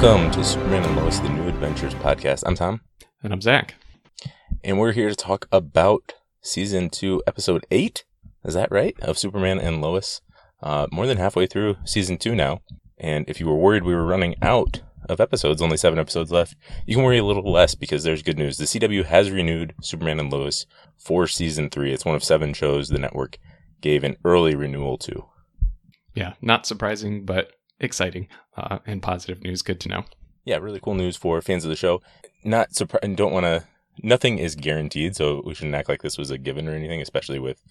Welcome to Superman and Lois, the New Adventures podcast. I'm Tom, And I'm Zach. and we're here to talk about season two, episode eight. Is that right? Of Superman and Lois. Uh, more than halfway through season two now. And if you were worried we were running out of episodes, only seven episodes left, you can worry a little less because there's good news. The CW has renewed Superman and Lois for season three. It's one of seven shows the network gave an early renewal to. Yeah, not surprising, but exciting uh, and positive news. Good to know. yeah, really cool news for fans of the show. Not surprised. Don't want to. Nothing is guaranteed, so we shouldn't act like this was a given or anything. Especially with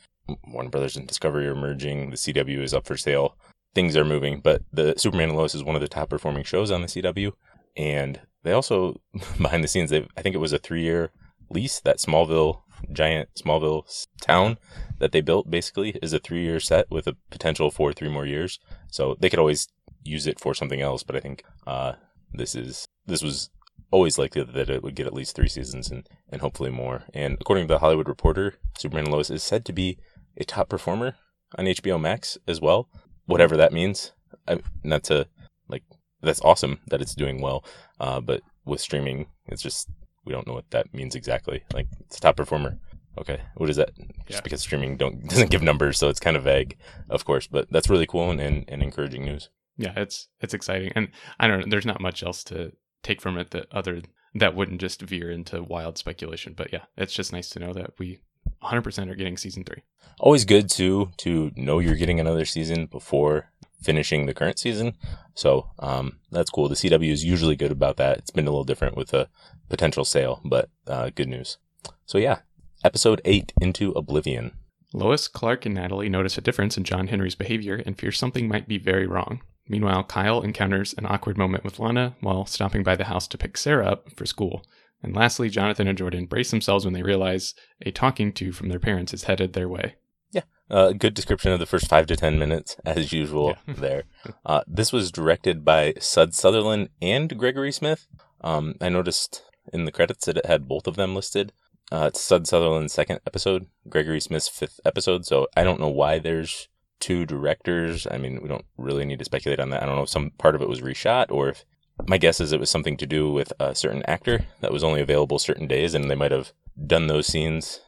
Warner Brothers and Discovery are merging, the CW is up for sale. Things are moving, but the Superman and Lois is one of the top performing shows on the CW, and they also behind the scenes. They I think it was a three year lease. That Smallville giant Smallville town that they built basically is a three year set with a potential for three more years. So they could always use it for something else, but I think uh, this is this was always likely that it would get at least three seasons and, and hopefully more. And according to the Hollywood Reporter, Superman and Lois is said to be a top performer on HBO Max as well, whatever that means. I, not to like that's awesome that it's doing well, uh, but with streaming, it's just we don't know what that means exactly. Like it's a top performer. Okay, what is that? Yeah. Just because streaming don't doesn't give numbers, so it's kind of vague, of course. But that's really cool and, and, and encouraging news. Yeah, it's it's exciting, and I don't know. There's not much else to take from it that other that wouldn't just veer into wild speculation. But yeah, it's just nice to know that we 100% are getting season three. always good too to know you're getting another season before finishing the current season. So um, that's cool. The CW is usually good about that. It's been a little different with a potential sale, but uh, good news. So yeah, episode eight into Oblivion. Lois, Clark, and Natalie notice a difference in John Henry's behavior and fear something might be very wrong. Meanwhile, Kyle encounters an awkward moment with Lana while stopping by the house to pick Sarah up for school. And lastly, Jonathan and Jordan brace themselves when they realize a talking to from their parents is headed their way. Yeah, uh, good description of the first five to ten minutes, as usual. Yeah. there, uh, this was directed by Sudz Sutherland and Gregory Smith. Um, I noticed in the credits that it had both of them listed. Uh, it's Sudz Sutherland's second episode, Gregory Smith's fifth episode. So I don't know why there's two directors. I mean, we don't really need to speculate on that. I don't know if some part of it was reshot or if my guess is it was something to do with a certain actor that was only available certain days, and they might have done those scenes,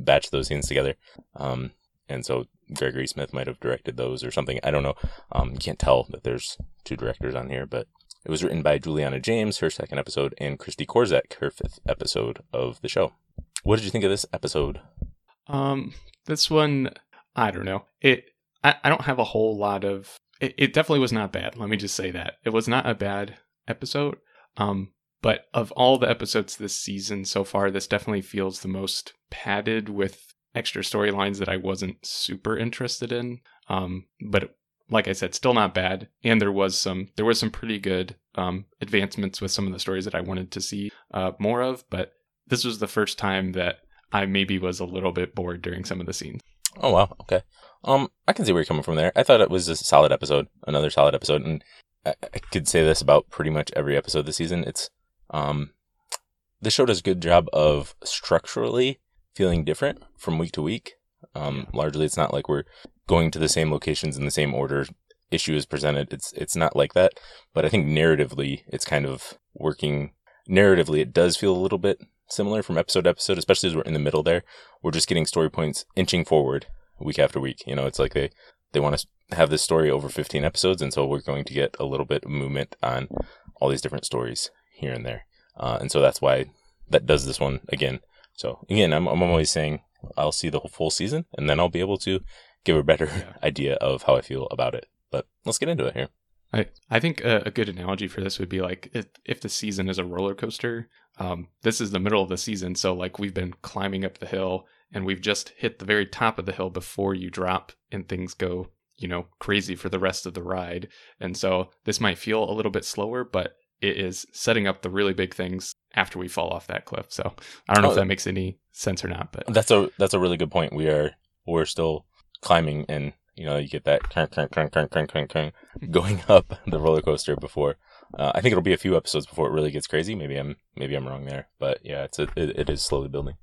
batched those scenes together. Um, and so Gregory Smith might have directed those or something. I don't know. Um, you can't tell that there's two directors on here, but it was written by Juliana James, her second episode, and Kristi Korzec, her fifth episode of the show. What did you think of this episode? Um, this one, I don't know. It, I, I don't have a whole lot of. It, it definitely was not bad. Let me just say that it was not a bad episode. Um, but of all the episodes this season so far, this definitely feels the most padded with extra storylines that I wasn't super interested in. Um, but like I said, still not bad. And there was some there was some pretty good um advancements with some of the stories that I wanted to see uh more of. But this was the first time that I maybe was a little bit bored during some of the scenes. Oh wow, okay. Um, I can see where you're coming from there. I thought it was a solid episode, another solid episode, and I, I could say this about pretty much every episode this season. It's um, the show does a good job of structurally feeling different from week to week. Um, largely, it's not like we're going to the same locations in the same order issue is presented. It's it's not like that. But I think narratively, it's kind of working. Narratively, it does feel a little bit similar from episode to episode, especially as we're in the middle there. We're just getting story points inching forward week after week. You know, it's like they they want to have this story over 15 episodes, and so we're going to get a little bit of movement on all these different stories here and there. Uh, and so that's why that does this one again. So again, I'm I'm always saying I'll see the whole full season, and then I'll be able to give a better Yeah. idea of how I feel about it. But let's get into it here. I, I think a, a good analogy for this would be like if, if the season is a roller coaster, um, this is the middle of the season. So, like, we've been climbing up the hill and we've just hit the very top of the hill before you drop and things go, you know, crazy for the rest of the ride. And so, this might feel a little bit slower, but it is setting up the really big things after we fall off that cliff. So, I don't know Oh. if that makes any sense or not, but That's a that's a really good point. We are we're still climbing, and you know you get that crank, crank, crank, crank, crank, crank, crank, going up the roller coaster before. Uh, I think it'll be a few episodes before it really gets crazy. Maybe I'm maybe I'm wrong there, but yeah, it's a, it, it is slowly building.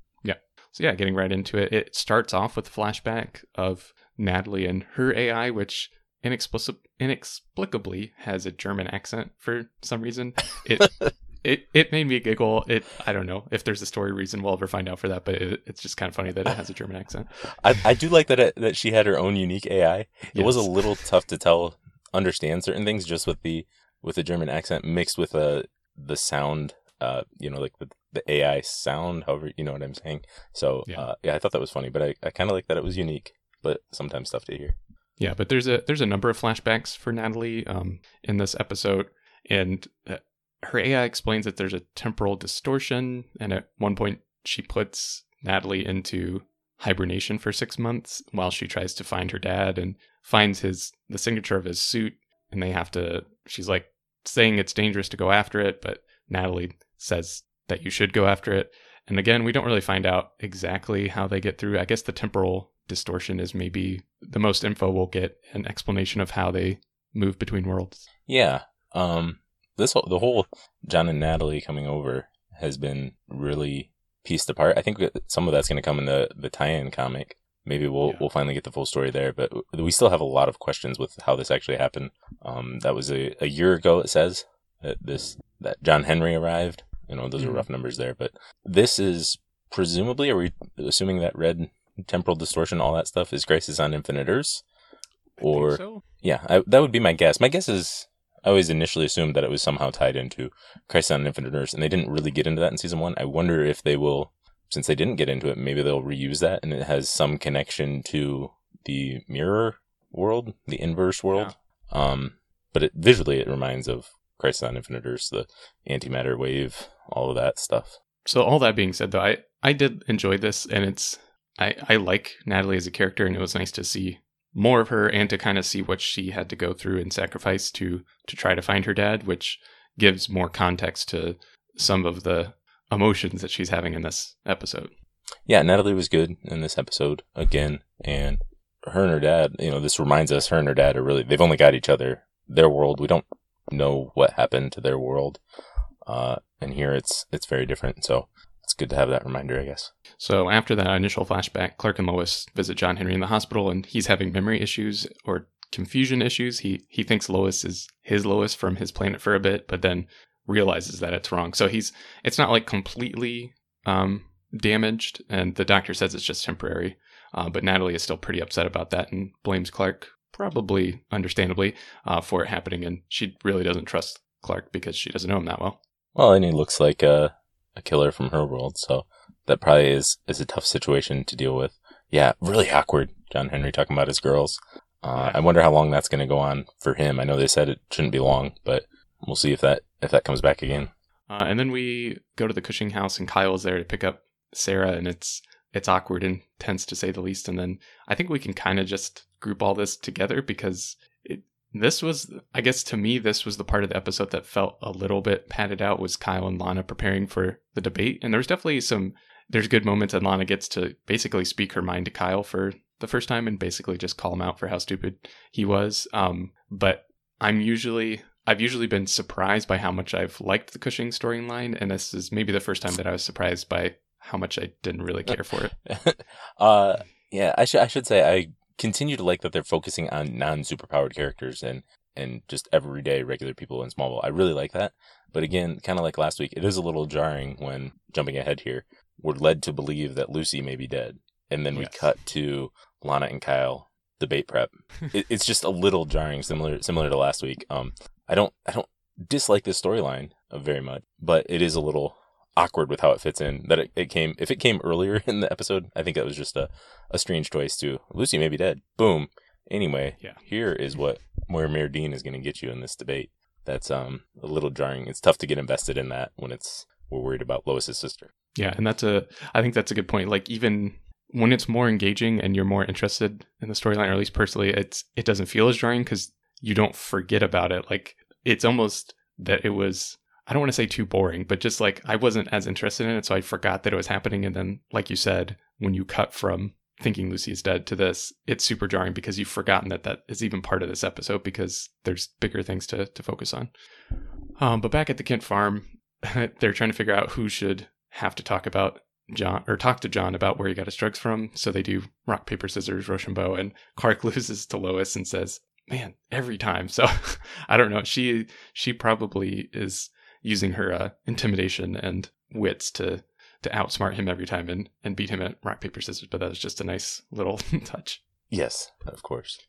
So yeah, getting right into it. It starts off with a flashback of Natalie and her AI, which inexplic- inexplicably has a German accent for some reason. It it it made me giggle. It I don't know if there's a story reason we'll ever find out for that, but it, it's just kind of funny that it has a German accent. I, I do like that it, that she had her own unique AI. It was a little tough to tell understand certain things just with the with the German accent mixed with uh, the sound. Uh, you know, like the, the AI sound. However, you know what I'm saying. So Yeah. uh, yeah, I thought that was funny, but I, I kind of like that it was unique, but sometimes tough to hear. Yeah, but there's a there's a number of flashbacks for Natalie um, in this episode, and uh, her AI explains that there's a temporal distortion, and at one point she puts Natalie into hibernation for six months while she tries to find her dad and finds his the signature of his suit, and they have to. She's like saying it's dangerous to go after it, but Natalie says that you should go after it. And again, we don't really find out exactly how they get through. I guess the temporal distortion is maybe the most info we'll get an explanation of how they move between worlds. Yeah. Um. This whole, the whole John and Natalie coming over has been really pieced apart. I think some of that's going to come in the the tie-in comic. Maybe we'll Yeah. we'll finally get the full story there, but we still have a lot of questions with how this actually happened. Um, that was a, a year ago. It says that this that John Henry arrived. You know, those are Mhm. rough numbers there, but this is presumably. Are we assuming that red temporal distortion, all that stuff, is Crisis on Infinite Earths? Or so. yeah, I, that would be my guess. My guess is I always initially assumed that it was somehow tied into Crisis on Infinite Earths, and they didn't really get into that in season one. I wonder if they will, since they didn't get into it, maybe they'll reuse that, and it has some connection to the mirror world, the inverse world. Um, but it visually it reminds of Crisis on Infinite Earths, the antimatter wave, all of that stuff. So all that being said, though, I I did enjoy this, and it's I I like Natalie as a character, and it was nice to see more of her and to kind of see what she had to go through and sacrifice to to try to find her dad, which gives more context to some of the emotions that she's having in this episode. yeah, Natalie was good in this episode again, and her and her dad. You know, this reminds us her and her dad are really they've only got each other. Their world, we don't know what happened to their world, uh, and here it's it's very different. So it's good to have that reminder, I guess. So after that initial flashback, Clark and Lois visit John Henry in the hospital, and he's having memory issues or confusion issues. He he thinks Lois is his Lois from his planet for a bit, but then realizes that it's wrong. So he's it's not like completely um, damaged, and the doctor says it's just temporary. Uh, but Natalie is still pretty upset about that and blames Clark, probably understandably, uh, for it happening. And she really doesn't trust Clark because she doesn't know him that well. Well, and he looks like a a killer from her world, so that probably is is a tough situation to deal with. Yeah, really awkward. John Henry talking about his girls. Uh, I wonder how long that's going to go on for him. I know they said it shouldn't be long, but we'll see if that if that comes back again. Uh, and then we go to the Cushing house, and Kyle's there to pick up Sarah, and it's it's awkward and tense to say the least. And then I think we can kind of just group all this together because it this was, I guess, to me, this was the part of the episode that felt a little bit padded out. Was Kyle and Lana preparing for the debate, and there's definitely some there's good moments, and Lana gets to basically speak her mind to Kyle for the first time and basically just call him out for how stupid he was. Um, but I'm usually I've usually been surprised by how much I've liked the Cushing storyline, and this is maybe the first time that I was surprised by how much I didn't really care for it. uh, yeah, I should I should say I continue to like that they're focusing on non superpowered characters and and just everyday regular people in Smallville. I really like that. But again, kind of like last week, it is a little jarring when jumping ahead here. We're led to believe that Lucy may be dead, and then we cut to Lana and Kyle debate prep. it, it's just a little jarring, similar similar to last week. Um, I don't I don't dislike this storyline uh, very much, but it is a little awkward with how it fits in. That it, it came if it came earlier in the episode, I think that was just a, a strange choice too. Lucy may be dead. Boom. Anyway, Yeah. here is what where Mayor Dean is going to get you in this debate. That's um a little jarring. It's tough to get invested in that when it's we're worried about Lois's sister. Yeah, and that's a I think that's a good point. Like even when it's more engaging and you're more interested in the storyline, or at least personally, it's it doesn't feel as jarring because you don't forget about it. Like it's almost that it was I don't want to say too boring, but just like I wasn't as interested in it, so I forgot that it was happening. And then, like you said, when you cut from thinking Lucy is dead to this, it's super jarring because you've forgotten that that is even part of this episode because there's bigger things to to focus on. Um, but back at the Kent farm, they're trying to figure out who should have to talk about John or talk to John about where he got his drugs from. So they do rock paper scissors Rochambeau, and Clark loses to Lois and says, man, every time. So I don't know. She she probably is using her uh, intimidation and wits to to outsmart him every time and, and beat him at rock paper scissors. But that was just a nice little touch. Yes, of course.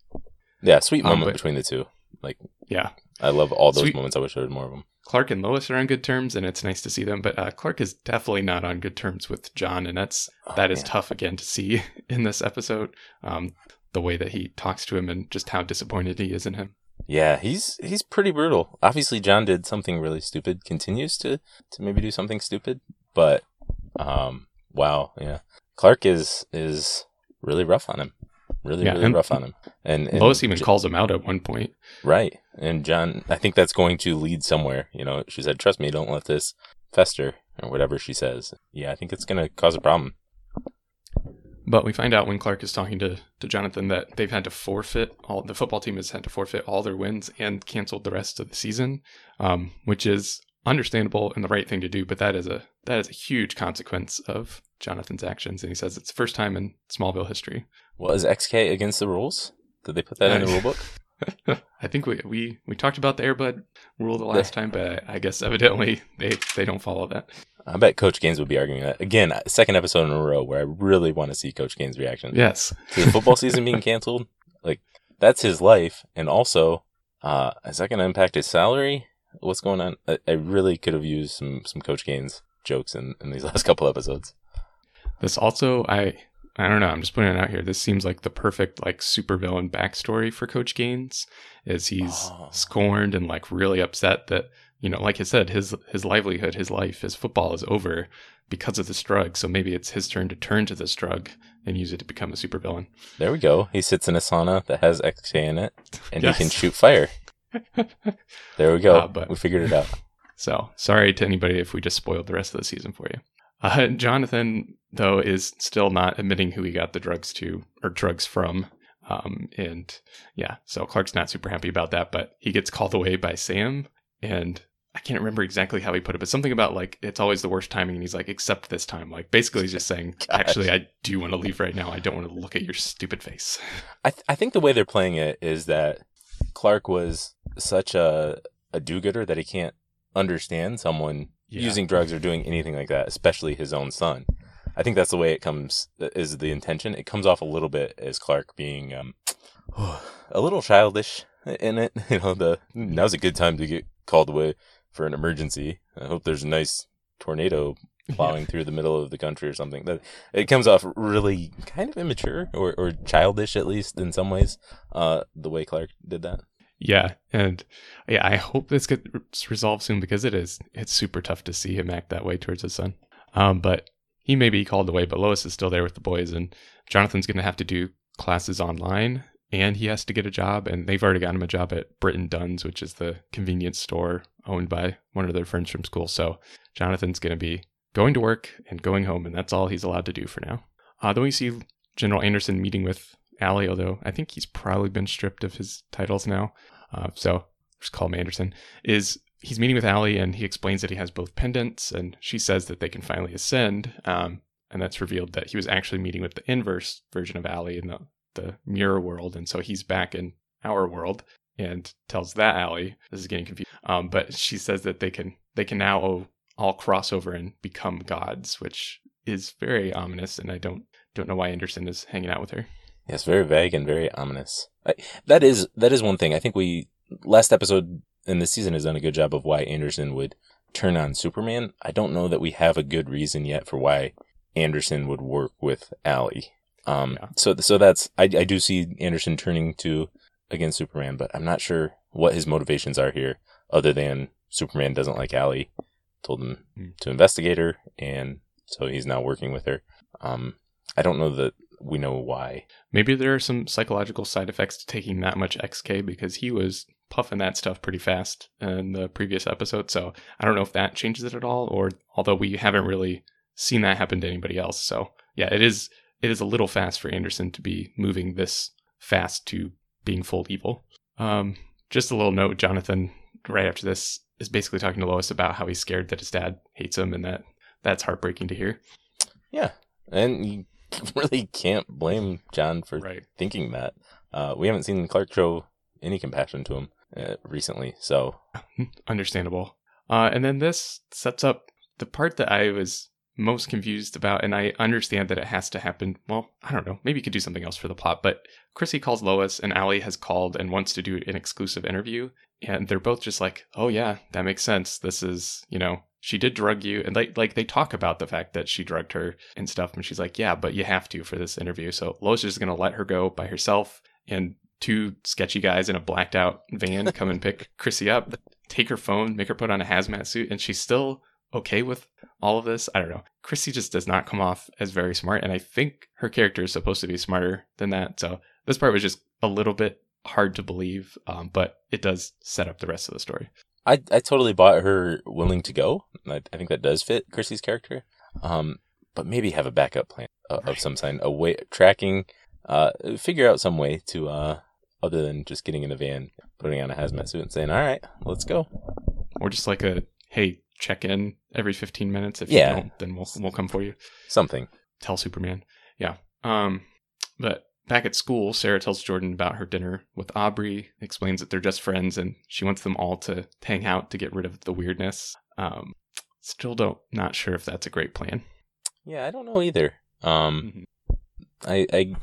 Yeah, sweet Um, moment but- between the two. Like Yeah, I love all those Sweet- moments. I wish there was more of them. Clark and Lois are on good terms, and it's nice to see them. But uh, Clark is definitely not on good terms with John, and that's Oh, that is man. tough again to see in this episode. Um, the way that he talks to him and just how disappointed he is in him. Yeah, he's he's pretty brutal. Obviously, John did something really stupid. Continues to to maybe do something stupid, but um, wow, yeah, Clark is is really rough on him. Really, Yeah, really rough on him. And, and Lois even J- calls him out at one point. right. And John, I think that's going to lead somewhere. You know, she said, "Trust me, don't let this fester," or whatever she says. Yeah, I think it's going to cause a problem. But we find out when Clark is talking to, to Jonathan that they've had to forfeit all the football team has had to forfeit all their wins and canceled the rest of the season, um, which is understandable and the right thing to do. But that is a that is a huge consequence of Jonathan's actions, and he says it's the first time in Smallville history. Was XK against the rules? Did they put that in the Uh, rule book? I think we, we we talked about the Airbud rule the last time, but I, I guess evidently they they don't follow that. I bet Coach Gaines would be arguing that again. Second episode in a row where I really want to see Coach Gaines' reaction. Yes, to the football season being canceled. Like that's his life, and also, uh, is that going to impact his salary? What's going on? I, I really could have used some some Coach Gaines jokes in in these last couple episodes. This also, I I don't know. I'm just putting it out here. This seems like the perfect like supervillain backstory for Coach Gaines, is he's Oh. scorned and like really upset that you know, like I said, his his livelihood, his life, his football is over because of this drug. So maybe it's his turn to turn to this drug and use it to become a supervillain. There we go. He sits in a sauna that has XK in it, and Yes. he can shoot fire. There we go. Uh, but- we figured it out. So sorry to anybody if we just spoiled the rest of the season for you. Uh, Jonathan, though, is still not admitting who he got the drugs to or drugs from. Um, and yeah, so Clark's not super happy about that, but he gets called away by Sam. And I can't remember exactly how he put it, but something about like it's always the worst timing. And he's like, except this time. Like basically, he's just saying, Gosh. actually, I do want to leave right now. I don't want to look at your stupid face. I th- I think the way they're playing it is that Clark was such a a do-gooder that he can't understand someone Yeah. using drugs or doing anything like that, especially his own son. I think that's the way it comes is the intention. It comes off a little bit as Clark being um, a little childish in it. You know, the now's a good time to get called away for an emergency. I hope there's a nice tornado plowing through the middle of the country or something. That it comes off really kind of immature or, or childish at least in some ways. Uh, the way Clark did that. Yeah, and yeah, I hope this gets resolved soon because it is it's super tough to see him act that way towards his son. Um, but he may be called away, but Lois is still there with the boys, and Jonathan's going to have to do classes online, and he has to get a job, and they've already got him a job at Britton Dunn's, which is the convenience store owned by one of their friends from school. So Jonathan's going to be going to work and going home, and that's all he's allowed to do for now. Uh, then we see General Anderson meeting with Allie, although I think he's probably been stripped of his titles now. Uh, so just call him Anderson. Is he's meeting with Allie and he explains that he has both pendants, and she says that they can finally ascend. Um, and that's revealed that he was actually meeting with the inverse version of Allie in the the mirror world, and so he's back in our world and tells that Allie this is getting confused. Um, but she says that they can they can now all, cross over and become gods, which is very ominous, and I don't don't know why Anderson is hanging out with her. Yes, very vague and very ominous. I, that is that is one thing. I think we last episode in this season has done a good job of why Anderson would turn on Superman. I don't know that we have a good reason yet for why Anderson would work with Allie. Um, Yeah. so so that's I, I do see Anderson turning to against Superman, but I'm not sure what his motivations are here, other than Superman doesn't like Allie, told him Hmm. to investigate her, and so he's now working with her. Um, I don't know that we know why. Maybe there are some psychological side effects to taking that much XK because he was puffing that stuff pretty fast in the previous episode. So I don't know if that changes it at all, or although we haven't really seen that happen to anybody else. So yeah, it is it is a little fast for Anderson to be moving this fast to being full evil. Um, just a little note, Jonathan, right after this, is basically talking to Lois about how he's scared that his dad hates him, and that that's heartbreaking to hear. Yeah, and you really can't blame John for Right. thinking that. Uh, we haven't seen Clark show any compassion to him uh, recently. So understandable. Uh, and then this sets up the part that I was most confused about, and I understand that it has to happen. Well, I don't know. Maybe you could do something else for the plot, but Chrissy calls Lois, and Allie has called and wants to do an exclusive interview, and they're both just like, "Oh yeah, that makes sense. This is, you know, she did drug you," and like, like they talk about the fact that she drugged her and stuff, and she's like, "Yeah, but you have to for this interview." So Lois is just gonna let her go by herself, and two sketchy guys in a blacked out van come and pick Chrissy up, take her phone, make her put on a hazmat suit, and she's still okay with all of this. I don't know. Chrissy just does not come off as very smart, and I think her character is supposed to be smarter than that. So this part was just a little bit hard to believe, um, but it does set up the rest of the story. I I totally bought her willing to go. I, I think that does fit Chrissy's character. Um, but maybe have a backup plan of, of some kind, a way tracking, uh, figure out some way to uh, other than just getting in a van, putting on a hazmat suit, and saying, "All right, let's go," or just like a hey, check in every 15 minutes. If Yeah. you don't, then we'll we'll come for you. something. Tell Superman. Yeah. Um, but back at school, Sarah tells Jordan about her dinner with Aubrey, explains that they're just friends, and she wants them all to hang out to get rid of the weirdness. Um, still don't not sure if that's a great plan. Yeah, I don't know either. Um, Mhm. I I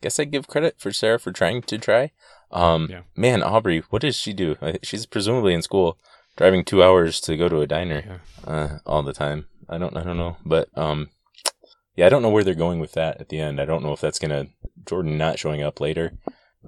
guess I give credit for Sarah for trying to try. Um, Yeah. man, Aubrey, what does she do? She's presumably in school, driving two hours to go to a diner Yeah. uh, all the time. I don't I don't know, but um, yeah, I don't know where they're going with that at the end. I don't know if that's gonna Jordan not showing up later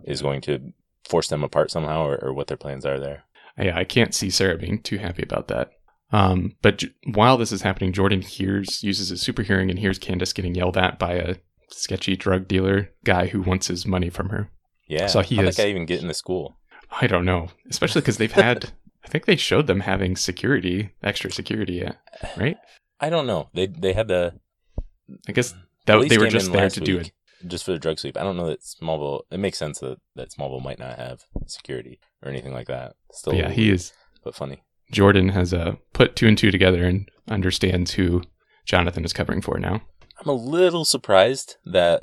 is going to force them apart somehow, or, or what their plans are there. Yeah, I can't see Sarah being too happy about that. Um, but J- while this is happening, Jordan hears, uses his super hearing and hears Candace getting yelled at by a sketchy drug dealer guy who wants his money from her. Yeah, So he how'd is- that guy even get in the school? I don't know, especially because they've had, I think they showed them having security, extra security, uh, right? I don't know. They they had the I guess that they were just there to do it. just for the drug sweep. I don't know that Smallville. It makes sense that that Smallville might not have security or anything like that. Still, But yeah, he is. but funny. Jordan has uh, put two and two together and understands who Jonathan is covering for now. I'm a little surprised that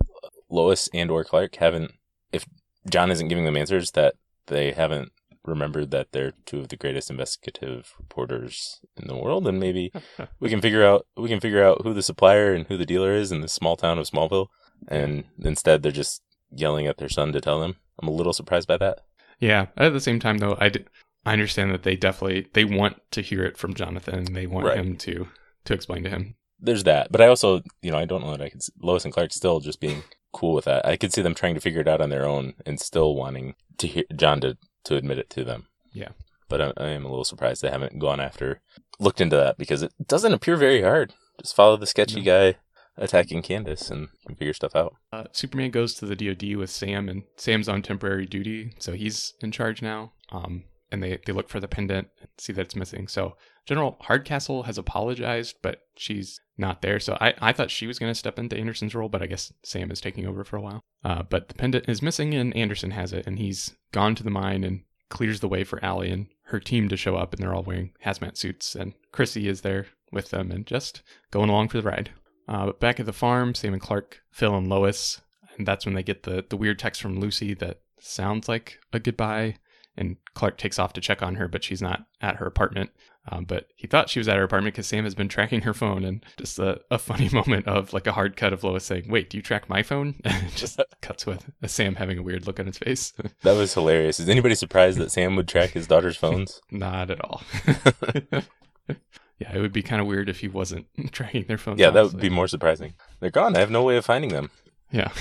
Lois and or Clark haven't. If John isn't giving them answers, that they haven't remembered that they're two of the greatest investigative reporters in the world, and maybe we can figure out we can figure out who the supplier and who the dealer is in this small town of Smallville. And instead, they're just yelling at their son to tell them. I'm a little surprised by that. Yeah. At the same time, though, I, d- I understand that they definitely they want to hear it from Jonathan. and They want Right. him to to explain to him. there's that. But I also, you know, I don't know that I could. Lois and Clark still just being cool with that. I could see them trying to figure it out on their own and still wanting to hear John to to admit it to them. Yeah. But I, I am a little surprised they haven't gone after looked into that because it doesn't appear very hard. Just follow the sketchy guy attacking Candace and figure stuff out. Uh, Superman goes to the DoD with Sam, and Sam's on temporary duty, so he's in charge now. Um, and they they look for the pendant and see that it's missing. So General Hardcastle has apologized, but she's not there. So I, I thought she was going to step into Anderson's role, but I guess Sam is taking over for a while. Uh, but the pendant is missing, and Anderson has it, and he's gone to the mine and clears the way for Allie and her team to show up, and they're all wearing hazmat suits, and Chrissy is there with them and just going along for the ride. Uh, but back at the farm, Sam and Clark, Phil and Lois, and that's when they get the the weird text from Lucy that sounds like a goodbye. And Clark takes off to check on her, but she's not at her apartment. Um, but he thought she was at her apartment because Sam has been tracking her phone, and just a, a funny moment of like a hard cut of Lois saying, "Wait, do you track my phone?" And just cuts with Sam having a weird look on his face. That was hilarious. Is anybody surprised that Sam would track his daughter's phones? not at all. yeah, it would be kind of weird if he wasn't tracking their phones. yeah, that would be more surprising. They're gone. I have no way of finding them. Yeah.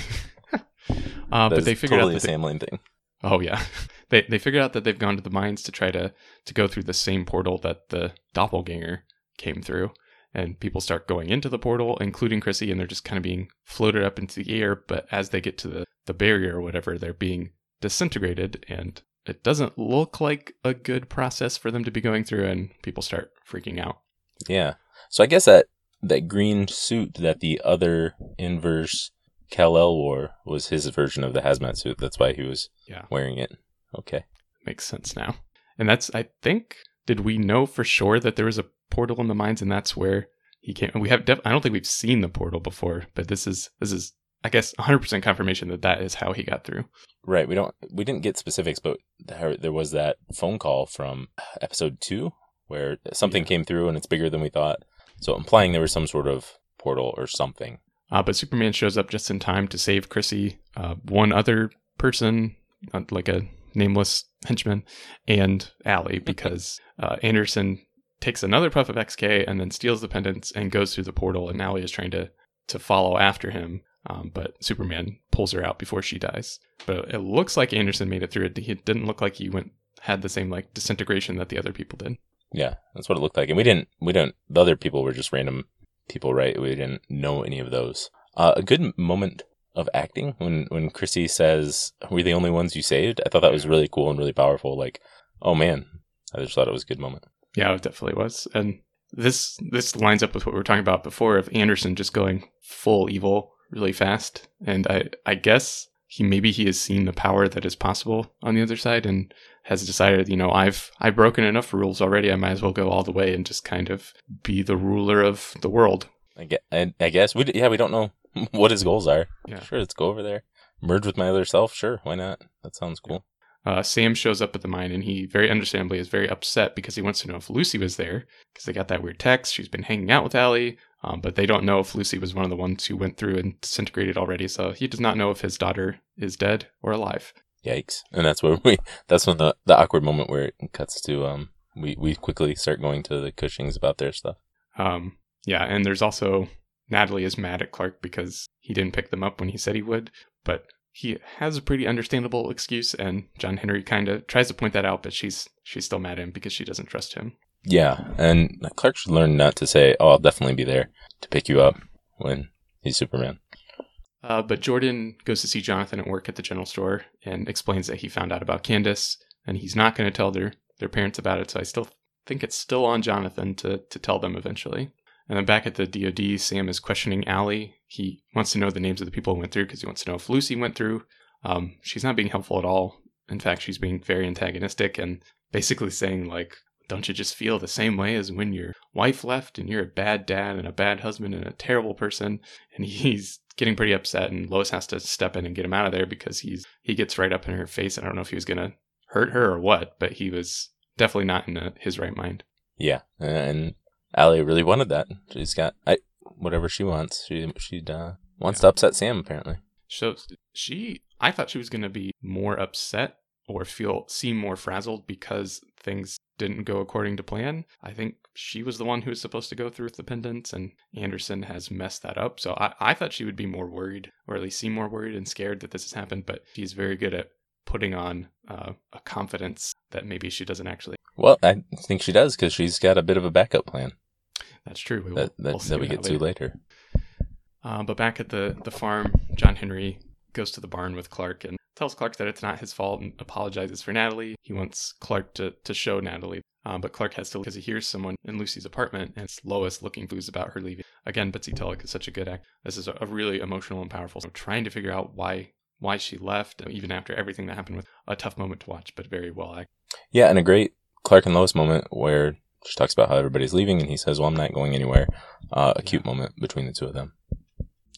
uh, but they figured totally out that they, Sam Lane thing. oh yeah, they they figured out that they've gone to the mines to try to to go through the same portal that the doppelganger came through, and people start going into the portal, including Chrissy, and they're just kind of being floated up into the air. But as they get to the the barrier or whatever, they're being disintegrated, and it doesn't look like a good process for them to be going through, and people start freaking out. Yeah. So I guess that that green suit that the other inverse Kal El wore was his version of the hazmat suit. That's why he was Yeah. wearing it. Okay. makes sense now. And that's I think did we know for sure that there was a portal in the mines and that's where he came we have def- I don't think we've seen the portal before, but this is this is I guess 100% confirmation that that is how he got through. Right. We don't. We didn't get specifics, but there, there was that phone call from episode two where something Yeah. came through and it's bigger than we thought. So implying there was some sort of portal or something. Uh, but Superman shows up just in time to save Chrissy, uh, one other person, uh, like a nameless henchman, and Allie, because uh, Anderson takes another puff of XK and then steals the pendants and goes through the portal, and Allie is trying to to follow after him. Um, but Superman pulls her out before she dies. But it looks like Anderson made it through. It It didn't look like he went had the same like disintegration that the other people did. Yeah, that's what it looked like. And we didn't. We didn't. The other people were just random people, right? We didn't know any of those. Uh, a good moment of acting when when Chrissy says, we're the only ones you saved?" I thought that was really cool and really powerful. Like, oh man, I just thought it was a good moment. Yeah, it definitely was. And this this lines up with what we were talking about before of Anderson just going full evil really fast. And I I guess he maybe he has seen the power that is possible on the other side and has decided, you know, I've I've broken enough rules already. I might as well go all the way and just kind of be the ruler of the world. I guess, I, I guess we yeah we don't know what his goals are. Yeah. Sure, let's go over there, merge with my other self. Sure, why not? That sounds cool. Uh, Sam shows up at the mine and he very understandably is very upset because he wants to know if Lucy was there because they got that weird text. She's been hanging out with Allie, um, but they don't know if Lucy was one of the ones who went through and disintegrated already. So he does not know if his daughter is dead or alive. Yikes! And that's where we. That's when the the awkward moment where it cuts to um we we quickly start going to the Cushings about their stuff. Um, yeah, and there's also Natalie is mad at Clark because he didn't pick them up when he said he would, but he has a pretty understandable excuse, and John Henry kind of tries to point that out, but she's she's still mad at him because she doesn't trust him. Yeah, and Clark should learn not to say, "Oh, I'll definitely be there to pick you up" when he's Superman. Uh, but Jordan goes to see Jonathan at work at the general store and explains that he found out about Candace, and he's not going to tell their their parents about it. So I still think it's still on Jonathan to to tell them eventually. And then back at the DoD, Sam is questioning Allie. He wants to know the names of the people who went through because he wants to know if Lucy went through. Um, she's not being helpful at all. In fact, she's being very antagonistic and basically saying like, "Don't you just feel the same way as when your wife left and you're a bad dad and a bad husband and a terrible person?" And he's getting pretty upset, and Lois has to step in and get him out of there because he's he gets right up in her face. I don't know if he was gonna hurt her or what, but he was definitely not in uh his right mind. Yeah, and Allie really wanted that. She's got I whatever she wants. She she uh, wants to upset Sam apparently. So she, I thought she was going to be more upset or feel seem more frazzled because things didn't go according to plan. I think she was the one who was supposed to go through with the pendants, and Anderson has messed that up. So I, I thought she would be more worried, or at least seem more worried and scared that this has happened. But she's very good at putting on uh, a confidence that maybe she doesn't actually. Well, I think she does because she's got a bit of a backup plan That's true. We will, that that, we'll that we that get to later. Uh, but back at the, the farm, John Henry goes to the barn with Clark and tells Clark that it's not his fault and apologizes for Natalie. He wants Clark to, to show Natalie, uh, but Clark has to because he hears someone in Lucy's apartment and it's Lois looking clues about her leaving. Again, Bitsie Tulloch is such a good act. This is a, really emotional and powerful. So trying to figure out why why she left, even after everything that happened, with a tough moment to watch, but very well acted. Yeah, and a great Clark and Lois moment where she talks about how everybody's leaving and he says, "Well, I'm not going anywhere." Uh, a cute moment between the two of them.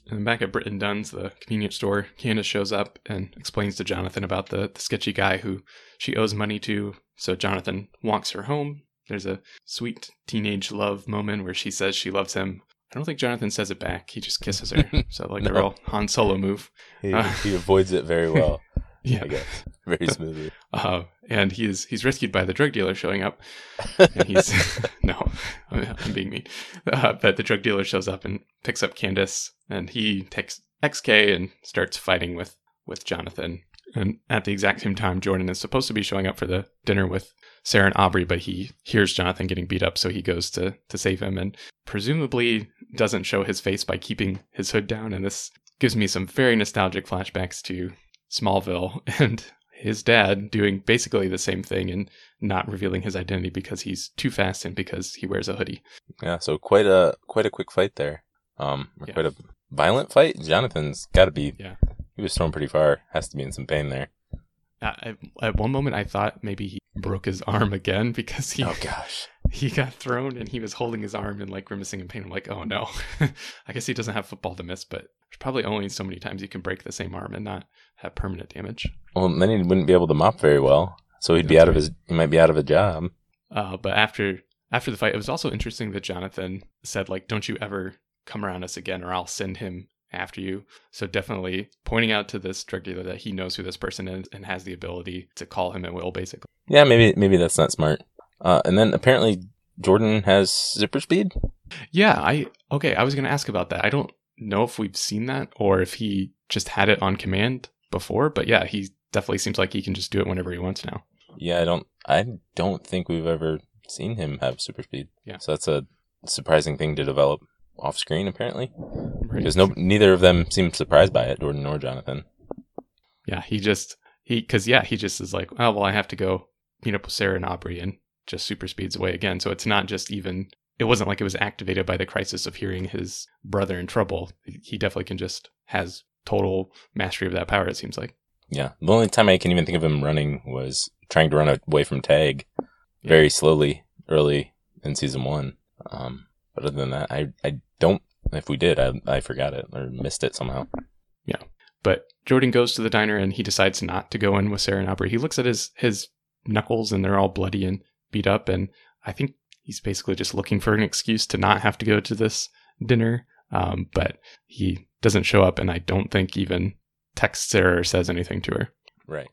And back at Britton Dunn's, the convenience store, Candace shows up and explains to Jonathan about the, the sketchy guy who she owes money to. So Jonathan walks her home. There's a sweet teenage love moment where she says she loves him. I don't think Jonathan says it back. He just kisses her. So like the No. real Han Solo move. He, Uh. he avoids it very well, Yeah. Very smoothly. Uh, and he is he's rescued by the drug dealer showing up. And he's no, I'm, I'm being mean. Uh, but the drug dealer shows up and picks up Candace, and he takes XK and starts fighting with with Jonathan. And at the exact same time, Jordan is supposed to be showing up for the dinner with Sarah and Aubrey, but he hears Jonathan getting beat up, so he goes to to save him, and presumably doesn't show his face by keeping his hood down. And this gives me some very nostalgic flashbacks to Smallville and his dad doing basically the same thing and not revealing his identity because he's too fast and because he wears a hoodie. Yeah, so quite a quite a quick fight there. Um, Yeah. quite a violent fight. Jonathan's got to be. Yeah. He was thrown pretty far. Has to be in some pain there. I, I- at one moment, I thought maybe he broke his arm again because he Oh gosh. he got thrown and he was holding his arm and like grimacing in pain. I'm like, oh no, I guess he doesn't have football to miss. But there's probably only so many times you can break the same arm and not have permanent damage. Well, then he wouldn't be able to mop very well, so he'd be That's out of his. He might be out of a job. Uh, but after after the fight, it was also interesting that Jonathan said like, "Don't you ever come around us again, or I'll send him after you." So definitely pointing out to this drug dealer that he knows who this person is and has the ability to call him at will, basically. Yeah, maybe maybe that's not smart. Uh, and then apparently Jordan has zipper speed. Yeah, I okay. I was gonna ask about that. I don't know if we've seen that or if he just had it on command before, but yeah, he definitely seems like he can just do it whenever he wants now. Yeah, I don't. I don't think we've ever seen him have super speed. Yeah. So that's a surprising thing to develop off screen, apparently, because no, neither of them seemed surprised by it, Jordan or Jonathan. Yeah, he just he because yeah, he just is like, oh well, I have to go meet up with Sarah and Aubrey and just super speeds away again. So it's not just even. It wasn't like it was activated by the crisis of hearing his brother in trouble. He definitely can just has total mastery of that power. It seems like. Yeah. The only time I can even think of him running was trying to run away from Tag very slowly early in season one. Um, but other than that, I, I don't, if we did, I, I forgot it or missed it somehow. Yeah. But Jordan goes to the diner and he decides not to go in with Sarah and Aubrey. He looks at his his knuckles and they're all bloody and beat up, and I think he's basically just looking for an excuse to not have to go to this dinner. Um, but he doesn't show up, and I don't think even texts Sarah or says anything to her. Right.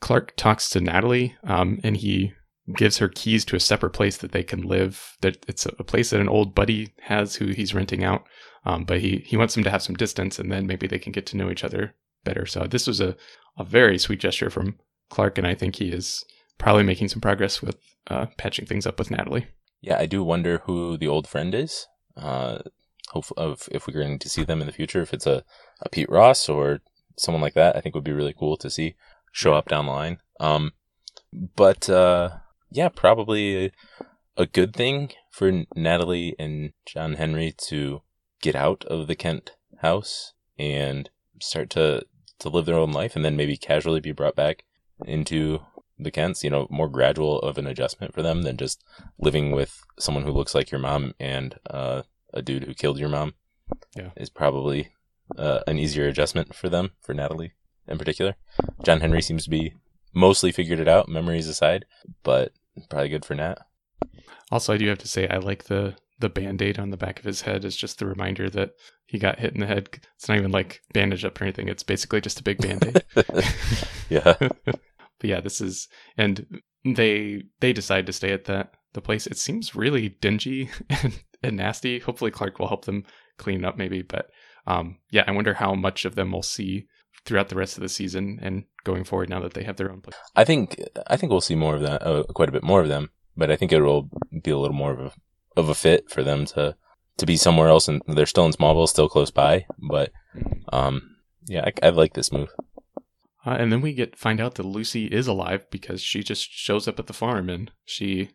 Clark talks to Natalie, um, and he gives her keys to a separate place that they can live. That it's a place that an old buddy has who he's renting out. Um, but he he wants them to have some distance, and then maybe they can get to know each other better. So this was a a very sweet gesture from Clark, and I think he is probably making some progress with uh, patching things up with Natalie. Yeah, I do wonder who the old friend is. Uh, hope of if we're going to see them in the future, if it's a, a Pete Ross or someone like that, I think would be really cool to see show up down the line. Um, but uh, yeah, probably a, a good thing for Natalie and John Henry to get out of the Kent house and start to to live their own life, and then maybe casually be brought back into the Kents. You know, more gradual of an adjustment for them than just living with someone who looks like your mom and uh, a dude who killed your mom. Yeah. is probably uh, an easier adjustment for them, for Natalie in particular. John Henry seems to be mostly figured it out, memories aside, but probably good for Nat. Also, I do have to say I like the the band aid on the back of his head is just the reminder that he got hit in the head. It's not even like bandaged up or anything. It's basically just a big band aid. yeah, but yeah, this is and they they decide to stay at that the place. It seems really dingy and, and nasty. Hopefully Clark will help them clean up maybe, but um yeah, I wonder how much of them we'll see throughout the rest of the season and going forward now that they have their own place. I think I think we'll see more of that, uh, quite a bit more of them. But I think it will be a little more of a of a fit for them to to be somewhere else, and they're still in Smallville, still close by. But um, yeah, I, I like this move. Uh, and then we get find out that Lucy is alive because she just shows up at the farm and she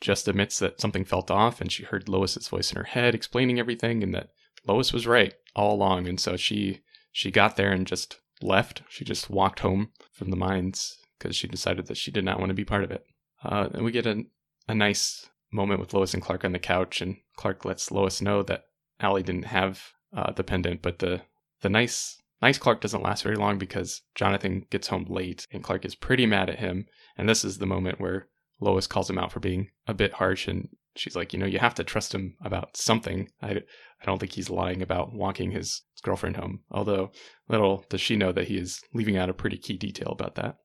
just admits that something felt off and she heard Lois's voice in her head explaining everything and that Lois was right all along and so she she got there and just left. She just walked home from the mines because she decided that she did not want to be part of it. Uh, and we get a a nice moment with Lois and Clark on the couch and Clark lets Lois know that Allie didn't have uh, the pendant, but the the nice nice Clark doesn't last very long because Jonathan gets home late and Clark is pretty mad at him. And this is the moment where Lois calls him out for being a bit harsh and she's like, you know, you have to trust him about something. I, I don't think he's lying about walking his girlfriend home. Although, little does she know that he is leaving out a pretty key detail about that.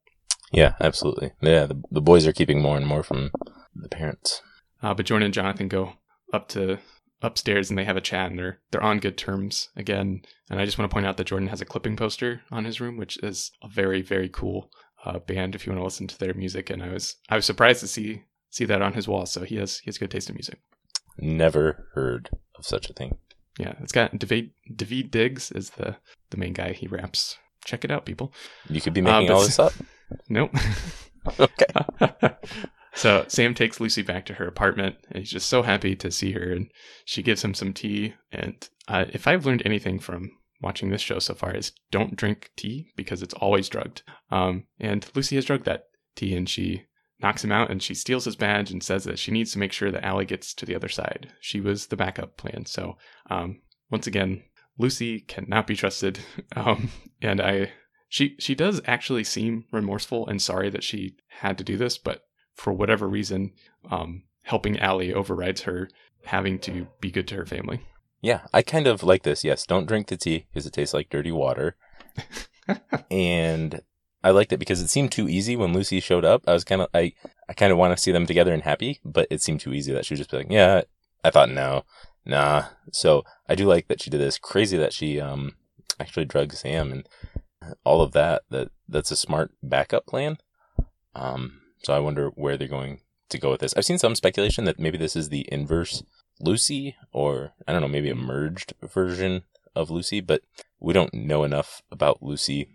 Yeah, absolutely. Yeah, the, the boys are keeping more and more from the parents. Uh, but Jordan and Jonathan go up to upstairs and they have a chat and they're they're on good terms again. And I just want to point out that Jordan has a clipping poster on his room, which is a very very cool uh, band if you want to listen to their music. And I was I was surprised to see see that on his wall. So he has he has good taste in music. Never heard of such a thing. Yeah, it's got David Daveed Diggs is the the main guy. He raps. Check it out, people. You could be Uh, making but- all this up. Nope. Okay. so Sam takes Lucy back to her apartment, and he's just so happy to see her. And she gives him some tea. And uh, if I've learned anything from watching this show so far, is don't drink tea because it's always drugged. Um, and Lucy has drugged that tea, and she knocks him out, and she steals his badge and says that she needs to make sure that Allie gets to the other side. She was the backup plan. So um, once again, Lucy cannot be trusted. Um, and I, she, she does actually seem remorseful and sorry that she had to do this, but for whatever reason, um, helping Allie overrides her having to be good to her family. Yeah, I kind of like this. Yes, don't drink the tea because it tastes like dirty water. and I liked it because it seemed too easy when Lucy showed up. I was kind of I I kind of want to see them together and happy, but it seemed too easy that she would just like, yeah. I thought no, nah. So I do like that she did this. Crazy that she um actually drugged Sam and all of that. That that's a smart backup plan. Um, so I wonder where they're going to go with this. I've seen some speculation that maybe this is the inverse Lucy, or I don't know, maybe a merged version of Lucy, but we don't know enough about Lucy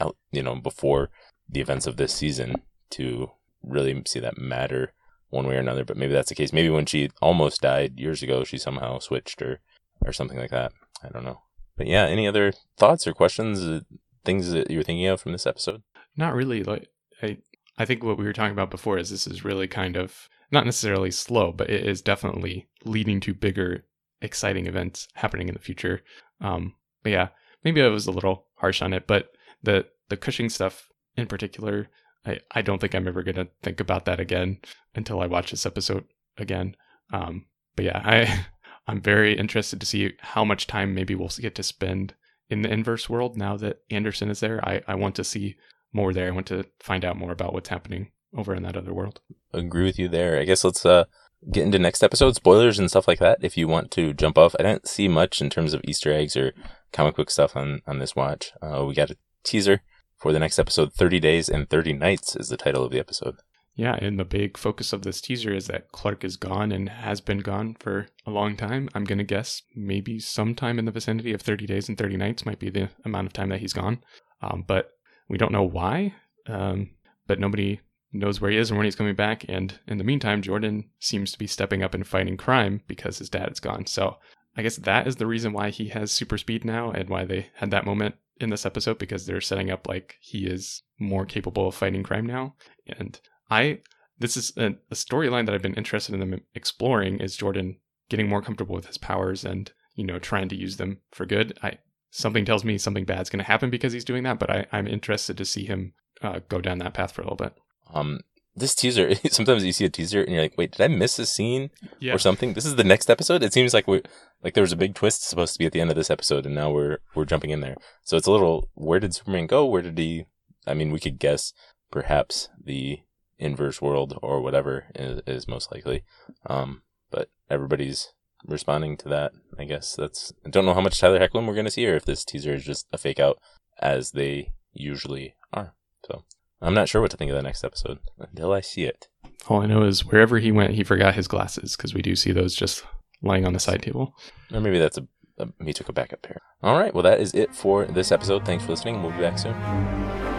out, you know, before the events of this season to really see that matter one way or another. But maybe that's the case. Maybe when she almost died years ago, she somehow switched or or something like that. I don't know. But yeah, any other thoughts or questions, uh, things that you're thinking of from this episode? Not really. Like I, I think what we were talking about before is this is really kind of not necessarily slow, but it is definitely leading to bigger, exciting events happening in the future. Um, but yeah, maybe I was a little harsh on it, but the the Cushing stuff in particular, I, I don't think I'm ever gonna think about that again until I watch this episode again. Um, but yeah, I I'm very interested to see how much time maybe we'll get to spend in the inverse world now that Anderson is there. I, I want to see more there. I want to find out more about what's happening over in that other world. Agree with you there. I guess let's uh get into next episode spoilers and stuff like that. If you want to jump off, I didn't see much in terms of Easter eggs or comic book stuff on on this watch. Uh, we got teaser for the next episode. 30 days and 30 nights is the title of the episode. Yeah and the big focus of this teaser is that clark is gone and has been gone for a long time. I'm going to guess maybe sometime in the vicinity of 30 days and 30 nights might be the amount of time that he's gone. Um, but we don't know why um, but nobody knows where he is and when he's coming back. And in the meantime jordan seems to be stepping up and fighting crime because his dad is gone. So i guess that is the reason why he has super speed now and why they had that moment in this episode because they're setting up like he is more capable of fighting crime now. And I, this is a, a storyline that I've been interested in them exploring is Jordan getting more comfortable with his powers and, you know, trying to use them for good. I, something tells me something bad's going to happen because he's doing that, but I, I'm interested to see him uh, go down that path for a little bit. Um, this teaser sometimes you see a teaser and you're like wait did i miss a scene yeah. or something? This is the next episode? It seems like we like there was a big twist supposed to be at the end of this episode and now we're we're jumping in there. So it's a little where did superman go? Where did he i mean we could guess perhaps the inverse world or whatever is, is most likely. Um but everybody's responding to that i guess. That's i don't know how much tyler hoechlin we're going to see or if this teaser is just a fake out as they usually are. So I'm not sure what to think of the next episode until I see it. All I know is wherever he went, he forgot his glasses because we do see those just lying on the side table. Or maybe that's a, a he took a backup pair. All right, well that is it for this episode. Thanks for listening. We'll be back soon.